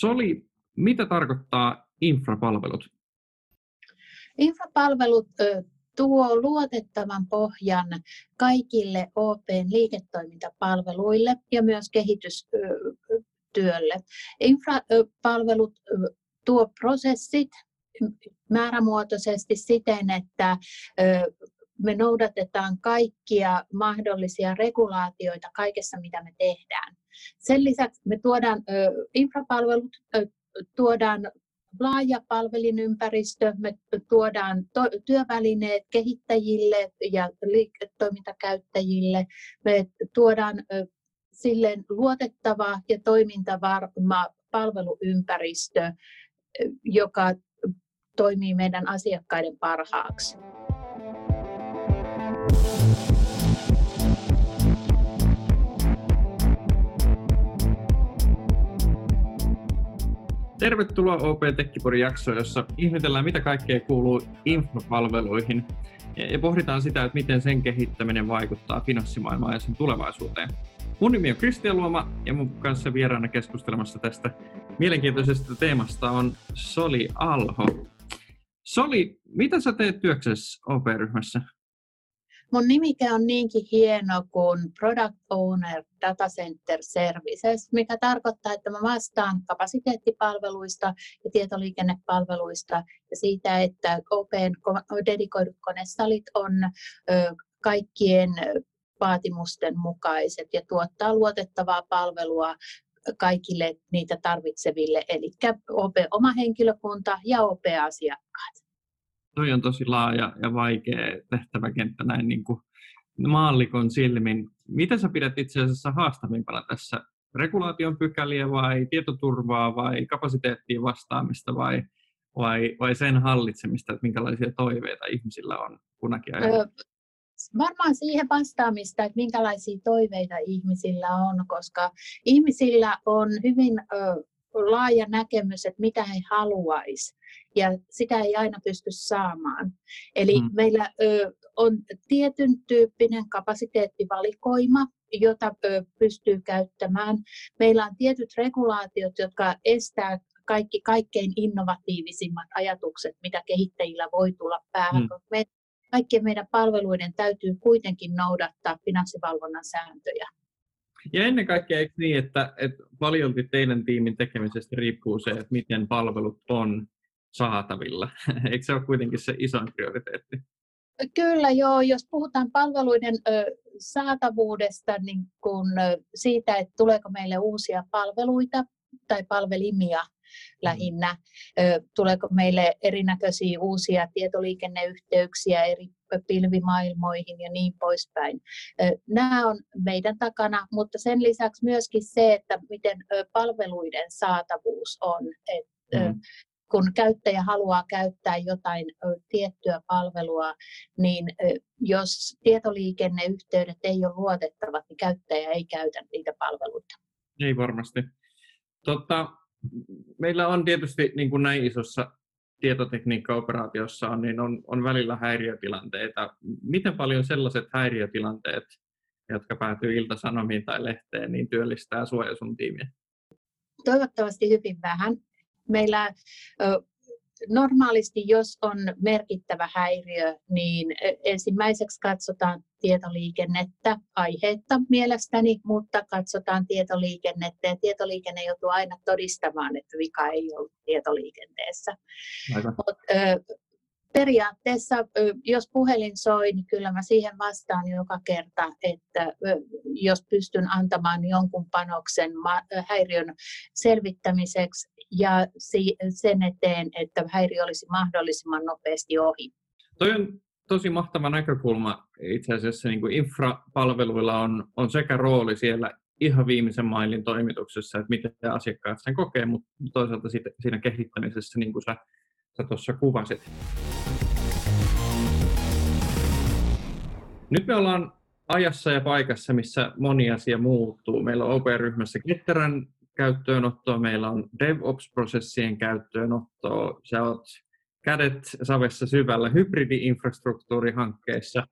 Soli, mitä tarkoittaa infrapalvelut? Infrapalvelut tuo luotettavan pohjan kaikille OPn liiketoimintapalveluille ja myös kehitystyölle. Infrapalvelut tuo prosessit määrämuotoisesti siten, että me noudatetaan kaikkia mahdollisia regulaatioita kaikessa, mitä me tehdään. Sen lisäksi me tuodaan infrapalvelut, tuodaan laaja palvelinympäristö, me tuodaan työvälineet kehittäjille ja liiketoimintakäyttäjille, me tuodaan silleen luotettava ja toimintavarma palveluympäristö, joka toimii meidän asiakkaiden parhaaksi. Tervetuloa OP Tekkipodin jaksoon, jossa ihmetellään, mitä kaikkea kuuluu infopalveluihin ja pohditaan sitä, että miten sen kehittäminen vaikuttaa finanssimaailmaan ja sen tulevaisuuteen. Mun nimi on Kristian Luoma ja mun kanssa vieraana keskustelemassa tästä mielenkiintoisesta teemasta on Soli Alho. Soli, mitä sä teet työksessä OP-ryhmässä? Mun nimike on niinkin hieno kuin Product Owner Data Center Services, mikä tarkoittaa, että mä vastaan kapasiteettipalveluista ja tietoliikennepalveluista ja siitä, että Open dedikoidut konesalit on kaikkien vaatimusten mukaiset ja tuottaa luotettavaa palvelua kaikille niitä tarvitseville, eli oma henkilökunta ja OP-asiakkaat toi on tosi laaja ja vaikea tehtäväkenttä näin niin kuin maallikon silmin. Mitä sä pidät itse asiassa haastavimpana tässä? Regulaation pykäliä vai tietoturvaa vai kapasiteettiin vastaamista vai, vai, vai sen hallitsemista, että minkälaisia toiveita ihmisillä on kunakin ajalla? Varmaan siihen vastaamista, että minkälaisia toiveita ihmisillä on, koska ihmisillä on hyvin ö, laaja näkemys, että mitä he haluaisivat ja sitä ei aina pysty saamaan. Eli mm. meillä ö, on tietyn tyyppinen kapasiteettivalikoima, jota ö, pystyy käyttämään. Meillä on tietyt regulaatiot, jotka estää kaikki kaikkein innovatiivisimmat ajatukset, mitä kehittäjillä voi tulla päähän. Mm. Me, kaikkien meidän palveluiden täytyy kuitenkin noudattaa finanssivalvonnan sääntöjä. Ja ennen kaikkea eikö niin, että, että paljolti teidän tiimin tekemisestä riippuu se, että miten palvelut on saatavilla. Eikö se ole kuitenkin se isoin prioriteetti? Kyllä joo, jos puhutaan palveluiden ö, saatavuudesta, niin kun, ö, siitä, että tuleeko meille uusia palveluita tai palvelimia lähinnä, ö, tuleeko meille erinäköisiä uusia tietoliikenneyhteyksiä eri pilvimaailmoihin ja niin poispäin. Nämä on meidän takana, mutta sen lisäksi myöskin se, että miten palveluiden saatavuus on. mm kun käyttäjä haluaa käyttää jotain tiettyä palvelua, niin jos tietoliikenneyhteydet ei ole luotettavat, niin käyttäjä ei käytä niitä palveluita. Ei varmasti. Totta, meillä on tietysti niin kuin näin isossa tietotekniikka-operaatiossa on, niin on, on välillä häiriötilanteita. Miten paljon sellaiset häiriötilanteet, jotka päätyy iltasanomiin tai lehteen, niin työllistää suojasun tiimiä? Toivottavasti hyvin vähän. Meillä normaalisti, jos on merkittävä häiriö, niin ensimmäiseksi katsotaan tietoliikennettä aiheetta mielestäni, mutta katsotaan tietoliikennettä ja tietoliikenne joutuu aina todistamaan, että vika ei ollut tietoliikenteessä. Mut, periaatteessa, jos puhelin soi, niin kyllä mä siihen vastaan joka kerta, että jos pystyn antamaan jonkun panoksen häiriön selvittämiseksi ja sen eteen, että häiriö olisi mahdollisimman nopeasti ohi. Toi on tosi mahtava näkökulma. Itse asiassa niin kuin infrapalveluilla on, on sekä rooli siellä ihan viimeisen mailin toimituksessa, että miten asiakkaat sen kokee, mutta toisaalta siinä kehittämisessä, niin kuin sä, sä tuossa kuvasit. Nyt me ollaan ajassa ja paikassa, missä moni asia muuttuu. Meillä on OP-ryhmässä ketterän käyttöönottoa, meillä on DevOps-prosessien käyttöönottoa, sä oot kädet savessa syvällä hybridi-infrastruktuurihankkeessa.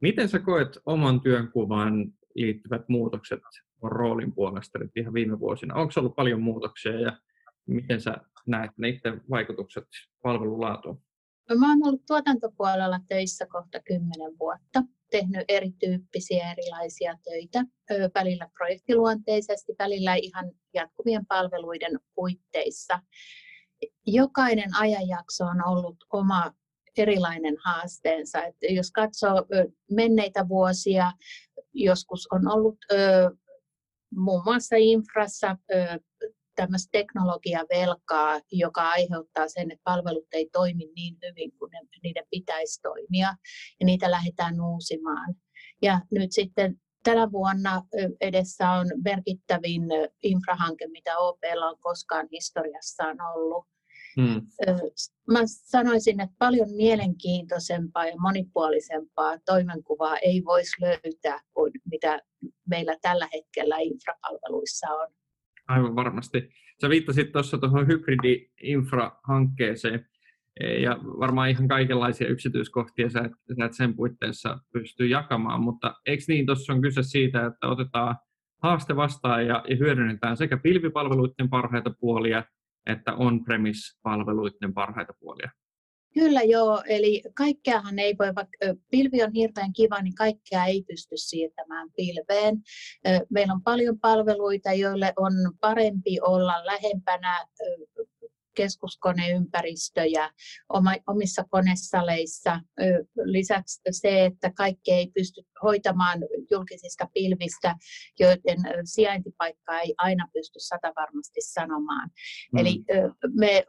Miten sä koet oman työnkuvaan liittyvät muutokset roolin puolesta nyt ihan viime vuosina? Onko ollut paljon muutoksia ja Miten sä näet niiden vaikutukset palvelulaatuun? No, mä oon ollut tuotantopuolella töissä kohta kymmenen vuotta, tehnyt erityyppisiä erilaisia töitä, välillä projektiluonteisesti, välillä ihan jatkuvien palveluiden puitteissa. Jokainen ajanjakso on ollut oma erilainen haasteensa. Että jos katsoo menneitä vuosia, joskus on ollut muun muassa infrassa tämmöistä teknologiavelkaa, joka aiheuttaa sen, että palvelut ei toimi niin hyvin kuin ne, niiden pitäisi toimia, ja niitä lähdetään uusimaan. Ja nyt sitten tänä vuonna edessä on merkittävin infrahanke, mitä OPlla on koskaan historiassaan ollut. Hmm. Mä sanoisin, että paljon mielenkiintoisempaa ja monipuolisempaa toimenkuvaa ei voisi löytää kuin mitä meillä tällä hetkellä infrapalveluissa on. Aivan varmasti. Sä viittasit tuossa tuohon hybridi-infra-hankkeeseen, e, ja varmaan ihan kaikenlaisia yksityiskohtia sä et, sä et sen puitteissa pysty jakamaan, mutta eikö niin tuossa on kyse siitä, että otetaan haaste vastaan ja, ja hyödynnetään sekä pilvipalveluiden parhaita puolia että on-premise-palveluiden parhaita puolia? Kyllä joo, eli kaikkeahan ei voi, vaikka pilvi on hirveän kiva, niin kaikkea ei pysty siirtämään pilveen. Meillä on paljon palveluita, joille on parempi olla lähempänä keskuskoneympäristöjä omissa konesaleissa. Lisäksi se, että kaikki ei pysty hoitamaan julkisista pilvistä, joiden sijaintipaikkaa ei aina pysty satavarmasti sanomaan. Mm. Eli me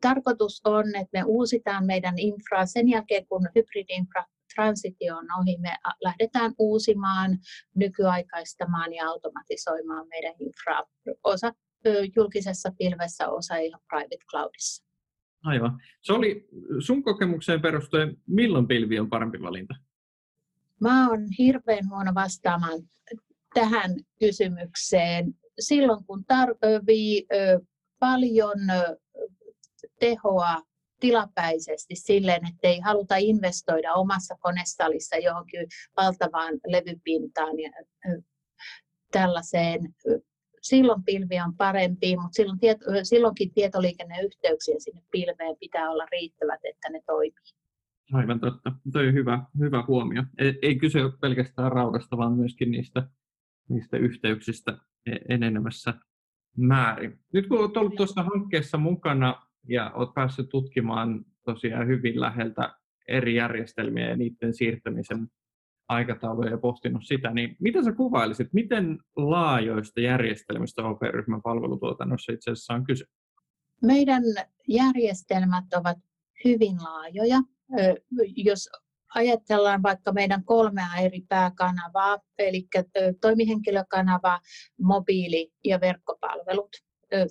tarkoitus on, että me uusitaan meidän infraa sen jälkeen, kun hybridinfra transitio on ohi, me lähdetään uusimaan, nykyaikaistamaan ja automatisoimaan meidän infraa. Osa julkisessa pilvessä, osa ihan private cloudissa. Aivan. Se oli sun kokemukseen perustuen, milloin pilvi on parempi valinta? Mä oon hirveän huono vastaamaan tähän kysymykseen. Silloin kun tarvii paljon tehoa tilapäisesti silleen, että ei haluta investoida omassa konesalissa johonkin valtavaan levypintaan ja tällaiseen. Silloin pilvi on parempi, mutta silloin tieto, silloinkin tietoliikenneyhteyksiä sinne pilveen pitää olla riittävät, että ne toimii. Aivan totta. Tuo on hyvä, hyvä huomio. Ei, ei kyse ole pelkästään raudasta, vaan myöskin niistä, niistä yhteyksistä e-, enenevässä määrin. Nyt kun olet ollut tuossa hankkeessa mukana, ja olet päässyt tutkimaan tosiaan hyvin läheltä eri järjestelmiä ja niiden siirtämisen aikatauluja ja pohtinut sitä, niin mitä sä kuvailisit, miten laajoista järjestelmistä OP-ryhmän palvelutuotannossa itse asiassa on kyse? Meidän järjestelmät ovat hyvin laajoja. Jos ajatellaan vaikka meidän kolmea eri pääkanavaa, eli toimihenkilökanava, mobiili- ja verkkopalvelut,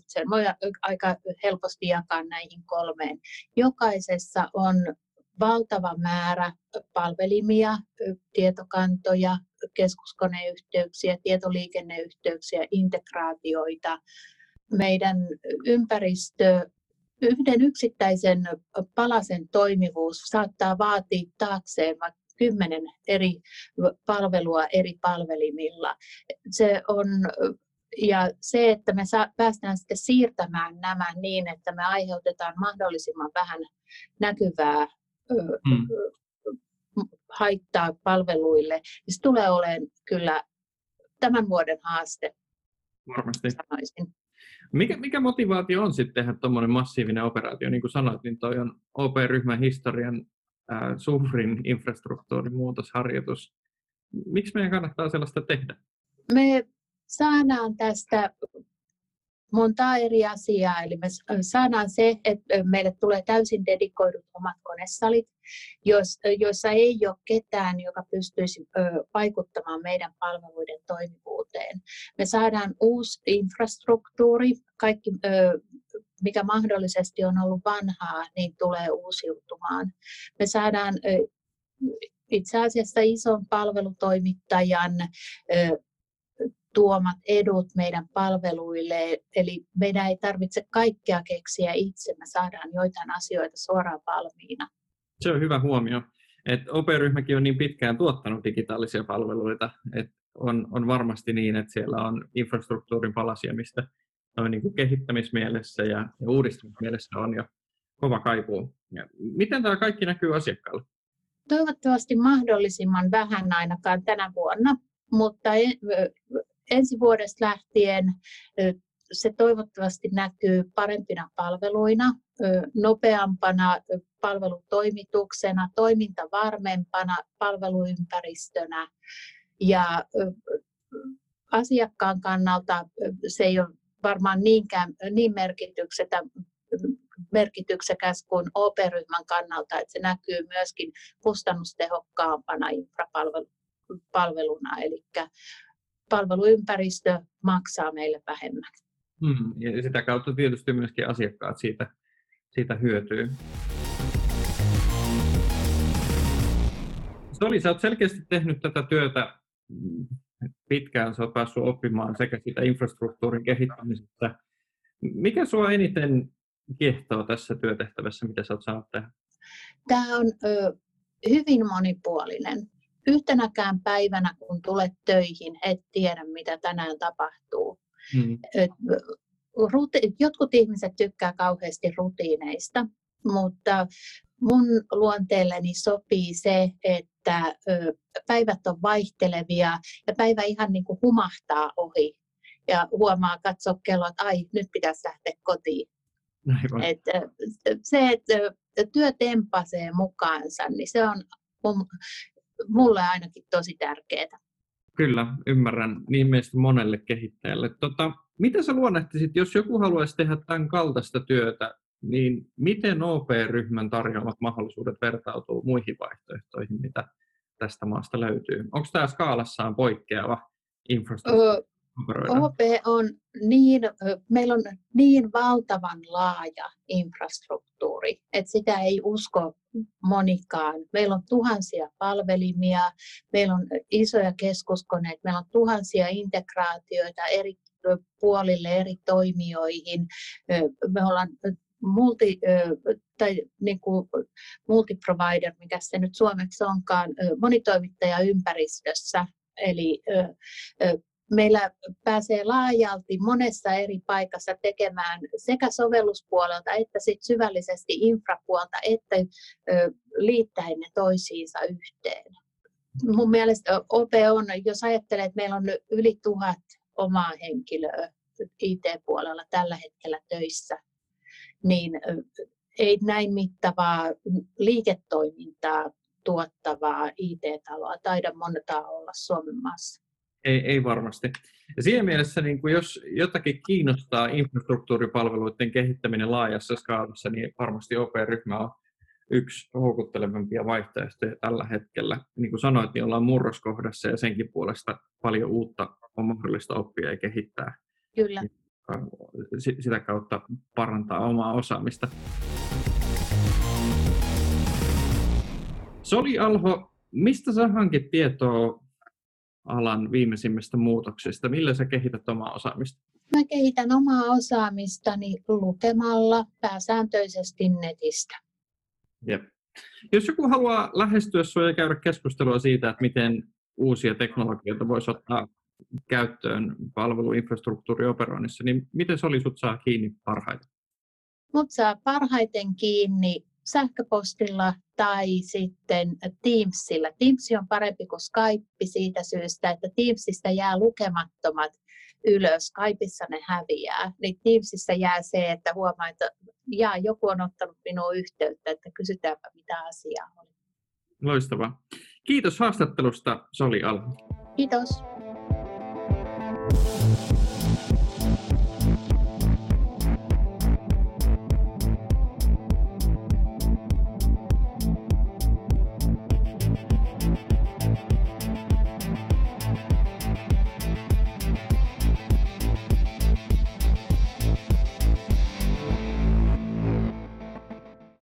sen voi aika helposti jakaa näihin kolmeen. Jokaisessa on valtava määrä palvelimia, tietokantoja, keskuskoneyhteyksiä, tietoliikenneyhteyksiä, integraatioita. Meidän ympäristö, yhden yksittäisen palasen toimivuus saattaa vaatia taakseen vaikka kymmenen eri palvelua eri palvelimilla. Se on ja se, että me saa, päästään sitten siirtämään nämä niin, että me aiheutetaan mahdollisimman vähän näkyvää mm. haittaa palveluille, niin se tulee olemaan kyllä tämän vuoden haaste. Varmasti. Sanoisin. Mikä, mikä motivaatio on sitten tehdä tuommoinen massiivinen operaatio? Niin kuin sanoit, niin toi on OP-ryhmän historian äh, suurin infrastruktuurimuutosharjoitus. Miksi meidän kannattaa sellaista tehdä? Me saadaan tästä monta eri asiaa. Eli me saadaan se, että meille tulee täysin dedikoidut omat konesalit, joissa ei ole ketään, joka pystyisi vaikuttamaan meidän palveluiden toimivuuteen. Me saadaan uusi infrastruktuuri, kaikki mikä mahdollisesti on ollut vanhaa, niin tulee uusiutumaan. Me saadaan itse asiassa ison palvelutoimittajan tuomat edut meidän palveluille. Eli meidän ei tarvitse kaikkea keksiä itse, me saadaan joitain asioita suoraan valmiina. Se on hyvä huomio. että OP-ryhmäkin on niin pitkään tuottanut digitaalisia palveluita, että on, on varmasti niin, että siellä on infrastruktuurin palasia, mistä noin niin kuin kehittämismielessä ja, ja uudistamismielessä on jo kova kaipuu. Ja miten tämä kaikki näkyy asiakkaalle? Toivottavasti mahdollisimman vähän ainakaan tänä vuonna, mutta ensi vuodesta lähtien se toivottavasti näkyy parempina palveluina, nopeampana palvelutoimituksena, toimintavarmempana palveluympäristönä. Ja asiakkaan kannalta se ei ole varmaan niinkään, niin merkityksetä, merkityksekäs kuin OP-ryhmän kannalta, että se näkyy myöskin kustannustehokkaampana infrapalveluna, eli palveluympäristö maksaa meille vähemmän. Hmm, ja sitä kautta tietysti myöskin asiakkaat siitä, siitä hyötyy. Soli, sä oot selkeästi tehnyt tätä työtä pitkään, sä oot päässyt oppimaan sekä sitä infrastruktuurin kehittämisestä. Mikä sua eniten kiehtoo tässä työtehtävässä, mitä sä oot saanut tehdä? Tämä on ö, hyvin monipuolinen. Yhtenäkään päivänä, kun tulet töihin, et tiedä, mitä tänään tapahtuu. Hmm. Jotkut ihmiset tykkää kauheasti rutiineista, mutta mun luonteelleni sopii se, että päivät on vaihtelevia ja päivä ihan niin kuin humahtaa ohi ja huomaa katsoa kello, että ai, nyt pitäisi lähteä kotiin. Et, se, että työ tempasee mukaansa, niin se on mulle ainakin tosi tärkeää. Kyllä, ymmärrän niin meistä monelle kehittäjälle. Tota, mitä sä luonnehtisit, jos joku haluaisi tehdä tämän kaltaista työtä, niin miten OP-ryhmän tarjoamat mahdollisuudet vertautuu muihin vaihtoehtoihin, mitä tästä maasta löytyy? Onko tämä skaalassaan poikkeava infrastruktuuri? OP on niin, meillä on niin valtavan laaja infrastruktuuri, että sitä ei usko monikaan. Meillä on tuhansia palvelimia, meillä on isoja keskuskoneita, meillä on tuhansia integraatioita eri puolille eri toimijoihin. Me ollaan multi, tai niin kuin multiprovider, mikä se nyt suomeksi onkaan, monitoimittajaympäristössä. Eli meillä pääsee laajalti monessa eri paikassa tekemään sekä sovelluspuolelta että sit syvällisesti infrapuolta, että liittäen ne toisiinsa yhteen. Mun mielestä OP on, jos ajattelee, että meillä on yli tuhat omaa henkilöä IT-puolella tällä hetkellä töissä, niin ei näin mittavaa liiketoimintaa tuottavaa IT-taloa taida montaa olla Suomen maassa. Ei, ei varmasti. Ja siinä mielessä, niin kuin jos jotakin kiinnostaa infrastruktuuripalveluiden kehittäminen laajassa skaalassa, niin varmasti OP-ryhmä on yksi houkuttelevampia vaihtoehtoja tällä hetkellä. Niin kuin sanoit, niin ollaan murroskohdassa ja senkin puolesta paljon uutta on mahdollista oppia ja kehittää. Kyllä. Sitä kautta parantaa omaa osaamista. Soli Alho, mistä sä hankit tietoa alan viimeisimmistä muutoksista? Millä sä kehität omaa osaamista? Mä kehitän omaa osaamistani lukemalla pääsääntöisesti netistä. Jep. Jos joku haluaa lähestyä sinua ja käydä keskustelua siitä, että miten uusia teknologioita voisi ottaa käyttöön palveluinfrastruktuurioperoinnissa, niin miten se oli sut saa kiinni parhaiten? Mut saa parhaiten kiinni sähköpostilla tai sitten Teamsilla. Teams on parempi kuin Skype siitä syystä, että Teamsista jää lukemattomat ylös, Skypeissa ne häviää. Niin Teamsissa jää se, että huomaa, että jaa, joku on ottanut minuun yhteyttä, että kysytäänpä mitä asiaa on. Loistavaa. Kiitos haastattelusta, Soli Alho. Kiitos.